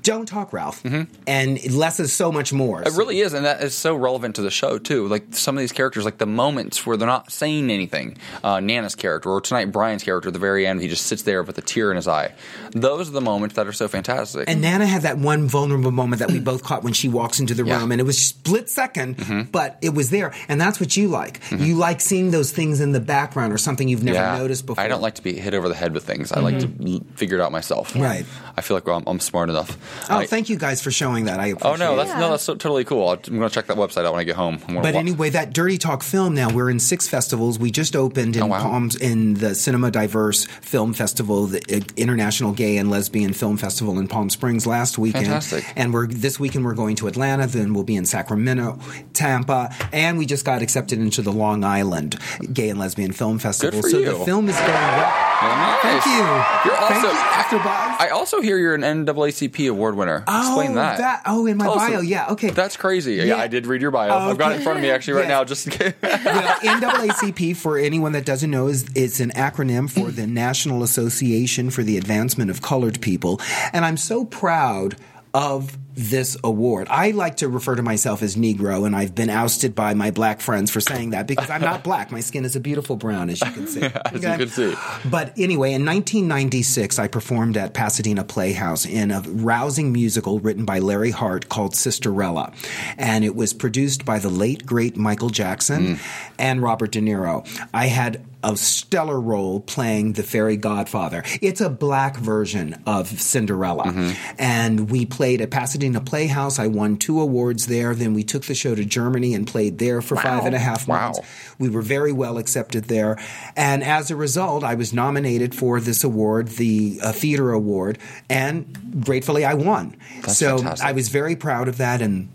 Don't talk, Ralph, and less is so much more. Mm-hmm. It really is, and that is so relevant to the show too. Like some of these characters, like the moments where they're not saying anything. Uh, Nana's character, or tonight Brian's character, at the very end, he just sits there with a tear in his eye. Those are the moments that are so fantastic. And Nana had that one vulnerable moment that we both caught when she walks into the Yeah. room, and it was split 2nd but it was there, and that's what you like. You like seeing those things in the background or something you've never noticed before. I don't like to be hit over the head with things. I like to figure it out myself. Right. I feel like well, I'm, I'm smart enough. Oh, I- thank you guys for showing that. I Oh no, that's no, Yeah. that's so, totally cool. I'm going to check that website out when I get home. But wa- anyway, that Dirty Talk film now we're in six festivals. We just opened in Oh, wow. Palms in the Cinema Diverse Film Festival, the uh, International Gay and Lesbian Film Festival in Palm Springs last weekend. Fantastic. And we're this weekend we're going to Atlanta. Then we'll be in Sacramento, Tampa, and we just got accepted into the Long Island Gay and Lesbian Film Festival. so you. the film is going well. Nice. Thank you. You're also Thank you, AfterBuzz. I also hear you're an NAACP award winner. Explain oh, that. Oh, in my Tell bio. a- yeah. Okay. That's crazy. Yeah. Yeah. I did read your bio. I've got it in front of me actually right Yes. now, just in case. well, NAACP, for anyone that doesn't know, is it's an acronym for the National Association for the Advancement of Colored People, and I'm so proud of this award. I like to refer to myself as Negro, and I've been ousted by my black friends for saying that because I'm not black. My skin is a beautiful brown, as you can see. As you can see. But anyway, in 1996, I performed at Pasadena Playhouse in a rousing musical written by Larry Hart called Sisterella. And it was produced by the late, great Michael Jackson mm. and Robert De Niro. I had a stellar role playing the fairy godfather. It's a black version of Cinderella. Mm-hmm. And we played at Pasadena A playhouse. I won two awards there. Then we took the show to Germany and played there for five and a half months. Wow. We were very well accepted there. And as a result, I was nominated for this award, the uh, Theater Award, and gratefully I won. That's so fantastic. I was very proud of that. And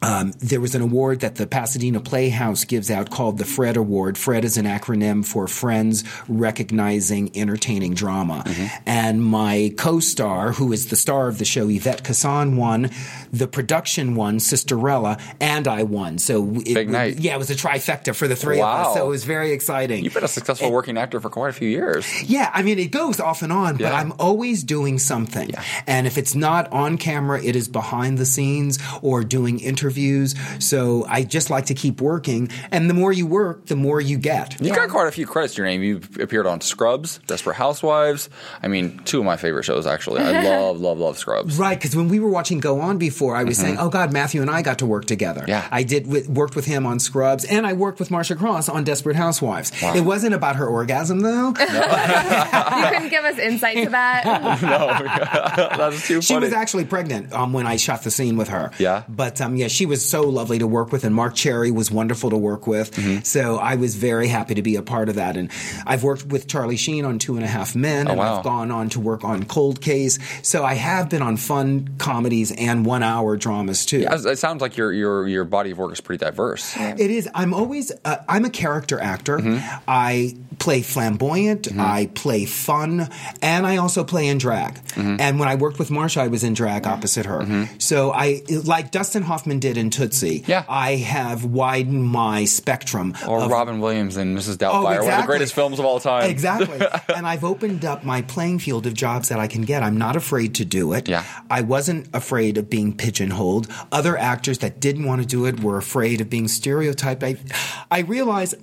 um, there was an award that the Pasadena Playhouse gives out called the Fred Award. Fred is an acronym for Friends Recognizing Entertaining Drama. Mm-hmm. And my co star, who is the star of the show, Yvette Cason, won. The production won, Sisterella, and I won. So it, Big night. Yeah, it was a trifecta for the three of us. So it was very exciting. You've been a successful working actor for quite a few years. Yeah, I mean, it goes off and on, but I'm always doing something. And if it's not on camera, it is behind the scenes or doing interviews interviews. So I just like to keep working. And the more you work, the more you get. You got quite a few credits to your name. You appeared on Scrubs, Desperate Housewives. I mean, two of my favorite shows, actually. I love, love, love Scrubs. Right, because when we were watching Go On before, I was saying, "Oh God, Matthew and I got to work together." Mm-hmm. Yeah. I did with, worked with him on Scrubs, and I worked with Marcia Cross on Desperate Housewives. It wasn't about her orgasm though. you couldn't give us insight to that. No, that's too funny. She was actually pregnant um, when I shot the scene with her. Yeah? But um, yeah, she was so lovely to work with, and Marc Cherry was wonderful to work with. Mm-hmm. So I was very happy to be a part of that. And I've worked with Charlie Sheen on Two and a Half Men, and Oh, wow. I've gone on to work on Cold Case. So I have been on fun comedies and one hour dramas too. It it sounds like your your your body of work is pretty diverse. It is. I'm always. Uh, I'm a character actor. Mm-hmm. I play flamboyant. I play fun, and I also play in drag. Mm-hmm. And when I worked with Marcia, I was in drag opposite her. So I, like Dustin Hoffman did in Tootsie. Yeah. I have widened my spectrum. Or of- Robin Williams and Mrs. Doubtfire, Oh, one of the greatest films of all time. Exactly. and I've opened up my playing field of jobs that I can get. I'm not afraid to do it. Yeah. I wasn't afraid of being pigeonholed. Other actors that didn't want to do it were afraid of being stereotyped. I, I realize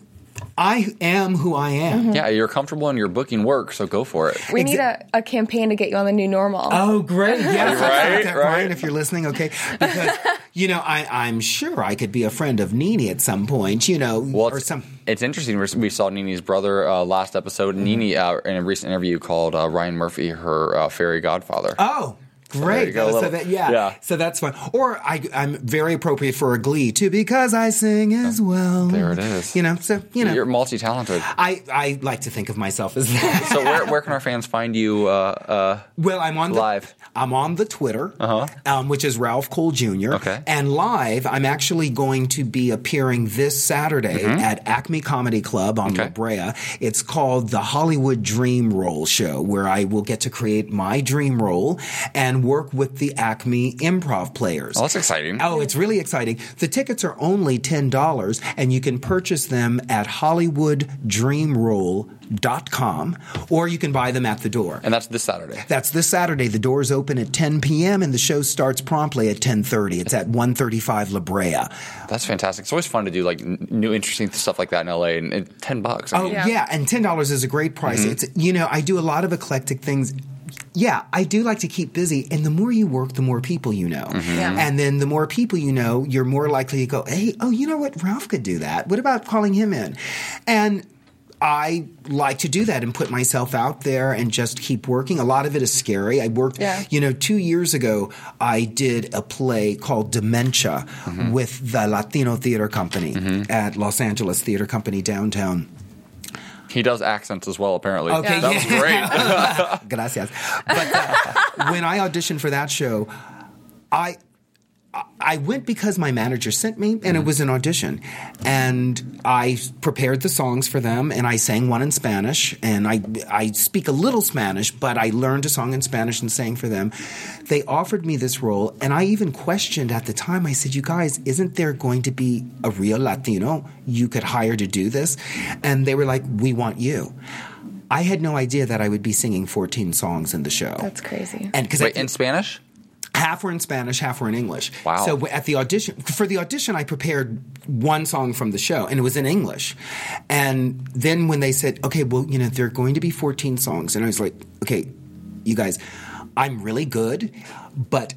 I am who I am. Yeah, you're comfortable in your booking work, so go for it. We need a, a campaign to get you on the new normal. Oh, great! Yes, Right, That- right. Ryan, if you're listening, okay, because you know I, I'm sure I could be a friend of Nene at some point. You know, Well, or it's, some. it's interesting. We we saw Nene's brother uh, last episode. Nene, uh, in a recent interview, called uh, Ryan Murphy her uh, fairy godfather. Oh. Great. a so that, yeah. yeah. So that's fun. Or I, I'm very appropriate for a glee too because I sing as well. There it is. You know, so you know, You're multi talented. I, I like to think of myself as that. So where, where can our fans find you? Uh, uh, Well, I'm on the, Live. I'm on the Twitter, Uh-huh. um, which is Ralph Cole Jr. Okay. And live, I'm actually going to be appearing this Saturday at Acme Comedy Club on Mm-hmm. Okay. La Brea. It's called the Hollywood Dream Role Show, where I will get to create my dream role and work with the Acme improv players. oh, that's exciting. Oh, it's really exciting. The tickets are only $10 and you can purchase them at hollywooddreamroll.com or you can buy them at the door. And that's this Saturday. That's this Saturday. The doors open at 10 p.m. and the show starts promptly at 10:30. It's at 135 La Brea. That's fantastic. It's always fun to do like new, interesting stuff like that in LA. And, and ten bucks. I Oh mean, yeah. and ten dollars is a great price. Mm-hmm. It's you know I do a lot of eclectic things. Yeah, I do like to keep busy, and the more you work, the more people you know, Mm-hmm. Yeah. and then the more people you know, you're more likely to go, "Hey, oh, you know what? Ralph could do that. What about calling him in?" And I like to do that and put myself out there and just keep working. A lot of it is scary. I worked, Yeah. you know, two years ago, I did a play called Dementia Mm-hmm. with the Latino Theater Company at Los Angeles Theater Company downtown. He does accents as well, apparently. Okay, That was great. Gracias. But uh, when I auditioned for that show, I I went because my manager sent me, and it mm. was an audition. And I prepared the songs for them, and I sang one in Spanish. And I I speak a little Spanish, but I learned a song in Spanish and sang for them. They offered me this role, and I even questioned at the time. I said, "You guys, isn't there going to be a real Latino you could hire to do this?" And they were like, "We want you." I had no idea that I would be singing 14 songs in the show. That's crazy. And because Wait, in Spanish? Half were in Spanish, half were in English. Wow. So at the audition, for the audition, I prepared one song from the show, and it was in English. And then when they said, "Okay, well, you know, there are going to be 14 songs," and I was like, "Okay, you guys, I'm really good, but."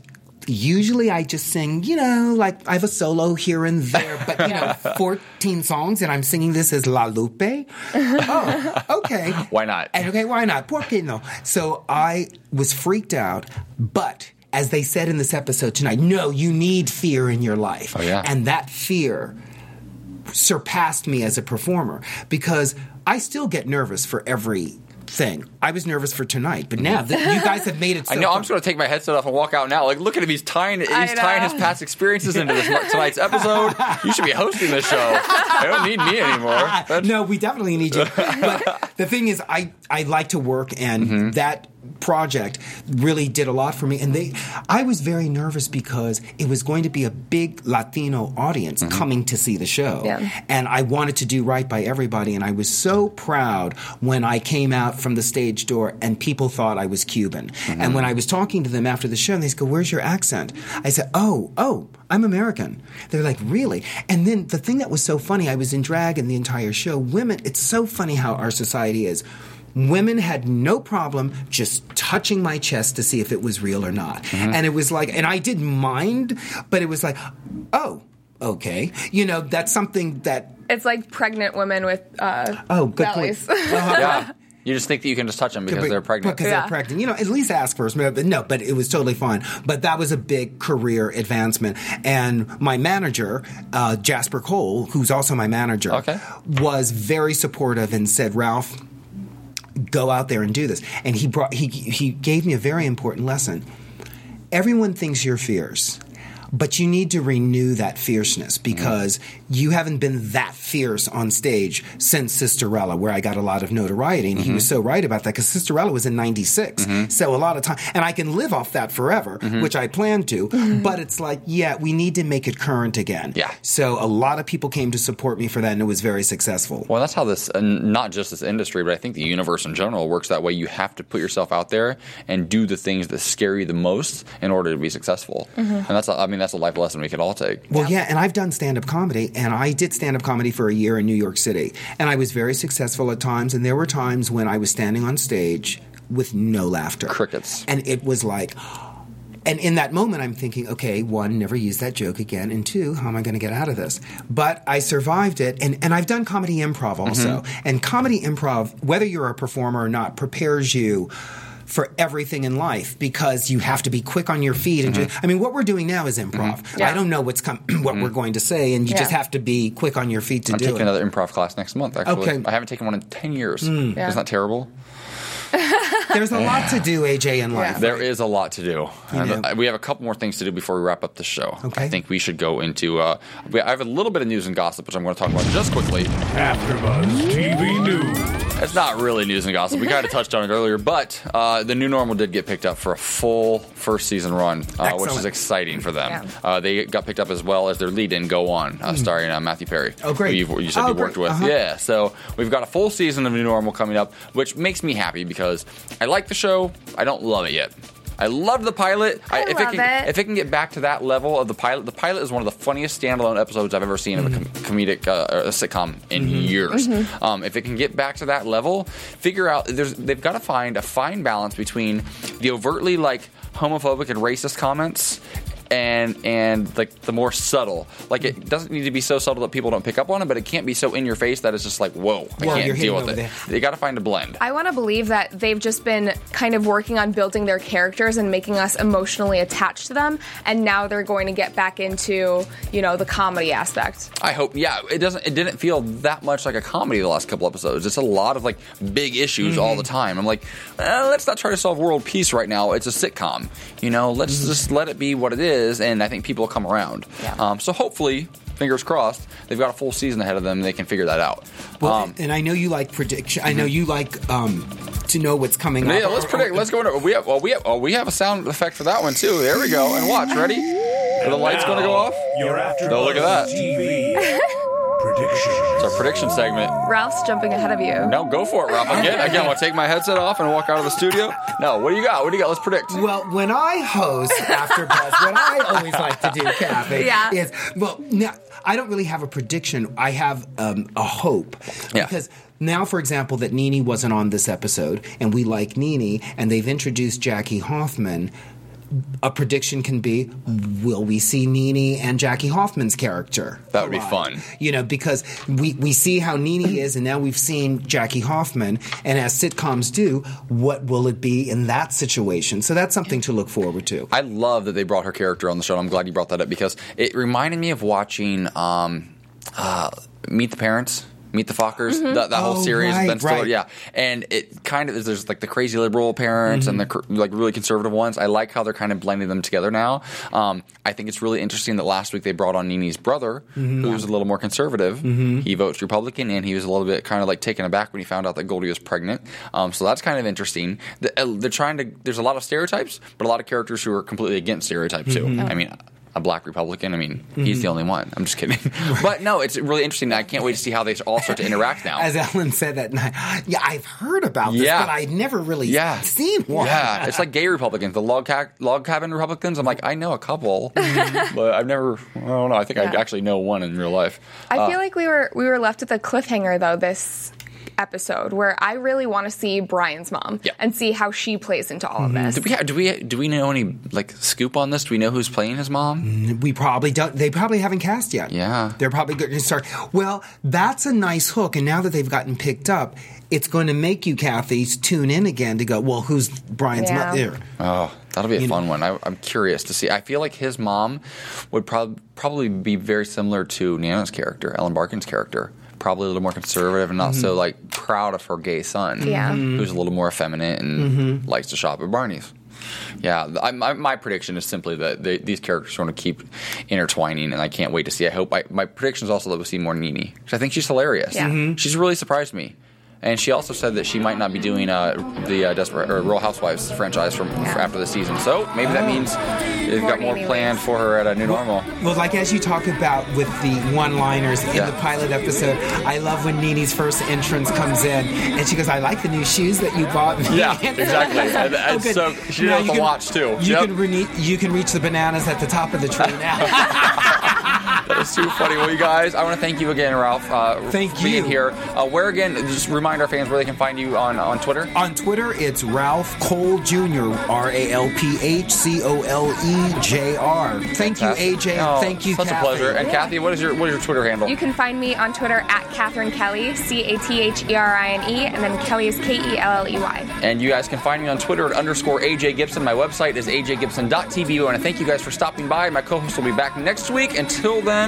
Usually I just sing, you know, like I have a solo here and there, but you know, 14 songs and I'm singing this as La Lupe. Oh, okay. Why not? And okay, why not? Por qué no? So I was freaked out, but as they said in this episode tonight, no, you need fear in your life. Oh, yeah. And that fear surpassed me as a performer because I still get nervous for every thing. I was nervous for tonight, but now that you guys have made it so I know. I'm just going to take my headset off and walk out now. Like, look at him. He's tying. He's tying his past experiences into this tonight's episode. You should be hosting this show. I don't need me anymore. That's- no, we definitely need you. but the thing is, I, I like to work, and Mm-hmm. that project really did a lot for me. And they I was very nervous because it was going to be a big Latino audience mm-hmm. coming to see the show. Yeah. and I wanted to do right by everybody. And I was so proud when I came out from the stage door and people thought I was Cuban. Mm-hmm. And when I was talking to them after the show and they go where's your accent? I said oh oh I'm American. They're like really? And then the thing that was so funny I was in drag in the entire show. Women it's so funny how our society is Women had no problem just touching my chest to see if it was real or not. And it was like, and I didn't mind, but it was like, oh, okay. You know, that's something that, It's like pregnant women with uh, oh, good bellies. point. Uh-huh. Yeah. You just think that you can just touch them because they're pregnant. Because Yeah. they're pregnant. You know, at least ask first. But no, but it was totally fine. But that was a big career advancement. And my manager, uh, Jasper Cole, who's also my manager, Okay. was very supportive and said, Ralph, go out there and do this. And he brought he he gave me a very important lesson. Everyone thinks you're fierce. But you need to renew that fierceness because you haven't been that fierce on stage since Sisterella, where I got a lot of notoriety. And he was so right about that because Sisterella was in 96. So a lot of time, and I can live off that forever, which I plan to. But it's like, yeah, we need to make it current again. Yeah. So a lot of people came to support me for that and it was very successful. Well, that's how this, and not just this industry, but I think the universe in general works that way. You have to put yourself out there and do the things that scare you the most in order to be successful. Mm-hmm. And that's, I mean, that's a life lesson we could all take. Well, yeah. and I've done stand up comedy, and I did stand up comedy for a year in New York City. And I was very successful at times, and there were times when I was standing on stage with no laughter. Crickets. And it was like, and in that moment, I'm thinking, okay, one, never use that joke again, and two, how am I going to get out of this? But I survived it, and, and I've done comedy improv also. Mm-hmm. And comedy improv, whether you're a performer or not, prepares you for everything in life because you have to be quick on your feet. And just, I mean, what we're doing now is improv. Yeah. I don't know what's com- what we're going to say, and you just have to be quick on your feet to do. it. I'm taking another improv class next month, actually. Okay. I haven't taken one in 10 years. Yeah. Isn't that terrible? There's a lot to do, AJ, in life. There is a lot to do. And uh, we have a couple more things to do before we wrap up the show. Okay. I think we should go into. Uh, we, I have a little bit of news and gossip, which I'm going to talk about just quickly. AfterBuzz TV News. It's not really news and gossip. We kind of touched on it earlier, but uh, the new normal did get picked up for a full first season run, uh, which is exciting for them. Yeah. Uh, they got picked up as well as their lead-in "Go On," uh, starring uh, Matthew Perry. Hmm. Oh, great. Who you've, you said Oh, you worked great. with. Uh-huh. Yeah, so we've got a full season of new normal coming up, which makes me happy because I like the show. I don't love it yet. I loved the pilot. I if love it can, it. If it can get back to that level of the pilot, the pilot is one of the funniest standalone episodes I've ever seen of a com- comedic uh, or a sitcom in years. Um, if it can get back to that level, figure out there's they've got to find a fine balance between the overtly like homophobic and racist comments. And and like the more subtle, like it doesn't need to be so subtle that people don't pick up on it, but it can't be so in your face that it's just like, whoa, I Well, can't hitting deal with it. there. They got to find a blend. I want to believe that they've just been kind of working on building their characters and making us emotionally attached to them, and now they're going to get back into, you know, the comedy aspect. I hope. Yeah, it doesn't. It didn't feel that much like a comedy the last couple episodes. It's a lot of like big issues all the time. I'm like, eh, let's not try to solve world peace right now. It's a sitcom. You know, let's just let it be what it is, and I think people will come around. Yeah. Um, so hopefully, fingers crossed, they've got a full season ahead of them. and They can figure that out. Well, um, and I know you like prediction. I know you like um, to know what's coming up. yeah, let's predict. Let's go into. We have. Well, we have. Oh, we have a sound effect for that one too. There we go. And watch. Ready? Are the lights going to go off? You're after. Oh, look at that. TV predictions. It's our prediction segment. Ralph's jumping ahead of you. No, go for it, Ralph. Again, again, want to take my headset off and walk out of the studio? No, what do you got? What do you got? Let's predict. Well, when I host After Buzz, what I always like to do, Kathy, Yeah. is well, now I don't really have a prediction. I have um, a hope Yeah. because now, for example, that Nene wasn't on this episode, and we like Nene, and they've introduced Jackie Hoffman. A prediction can be: Will we see Nene and Jackie Hoffman's character? That would be fun. You know, because we, we see how Nene is, and now we've seen Jackie Hoffman, and as sitcoms do, what will it be in that situation? So that's something to look forward to. I love that they brought her character on the show. I'm glad you brought that up because it reminded me of watching um, uh, Meet the Parents. Meet the Fockers, that, that whole Oh, series, right, Ben Stiller, right. yeah, and it kind of is. There's like the crazy liberal parents and the like really conservative ones. I like how they're kind of blending them together now. Um, I think it's really interesting that last week they brought on Nene's brother, who's a little more conservative. He votes Republican, and he was a little bit kind of like taken aback when he found out that Goldie was pregnant. Um, so that's kind of interesting. The, uh, they're trying to. There's a lot of stereotypes, but a lot of characters who are completely against stereotypes too. I mean. A black Republican. I mean, he's the only one. I'm just kidding. but no, it's really interesting. I can't wait to see how they all start to interact now. As Ellen said that night, yeah, I've heard about this, Yeah. but I'd never really yeah. seen one. Yeah, it's like gay Republicans, the log, ca- log cabin Republicans. I'm like, I know a couple, but I've never. I don't know. I think I actually know one in real life. I Uh, feel like we were we were left with a cliffhanger though this episode where I really want to see Brian's mom Yeah. and see how she plays into all of mm-hmm. this. Do we ha- do we do we know any like scoop on this? Do we know who's playing his mom? Mm, we probably don't. They probably haven't cast yet. Yeah. they're probably going to start. Well, that's a nice hook, and now that they've gotten picked up, it's going to make you, Kathy, tune in again to go. Well, who's Brian's Yeah. mother? Oh, that'll be a You fun know. one. I, I'm curious to see. I feel like his mom would prob- probably be very similar to Nana's character, Ellen Barkin's character. Probably a little more conservative and not so like proud of her gay son. Yeah. Mhm. who's a little more effeminate and likes to shop at Barney's. Yeah, I, my, my prediction is simply that they, these characters are going to keep intertwining, and I can't wait to see. I hope I, my prediction is also that we'll see more Nene, because I think she's hilarious. Yeah. Mhm. She's really surprised me. And she also said that she might not be doing uh, the uh, Desperate or Real Housewives franchise from for after the season. So maybe that means they've got more Nene planned for her at a new normal. Well, like as you talk about with the one-liners in Yeah. the pilot episode, I love when Nene's first entrance comes in, and she goes, "I like the new shoes that you bought me." Yeah, exactly. And- and Oh, good. so she Now knows the watch, too. You Yep. can re- you can reach the bananas at the top of the tree now. That's too funny. Well, you guys, I want to thank you again, Ralph. Uh, Thank for being here. Uh, where again? Just remind our fans where they can find you on on Twitter. On Twitter, it's Ralph Cole Jr. R A L P H C O L E J R. Thank you, AJ. and Oh, Thank you, Such Kathy. a pleasure. And Kathy, what is your what is your Twitter handle? You can find me on Twitter at Catherine Kelley, C A T H E R I N E, and then Kelley is K E L L E Y. And you guys can find me on Twitter at underscore AJ Gibson. My website is ajgibson.tv. I want to thank you guys for stopping by. My co host will be back next week. Until then,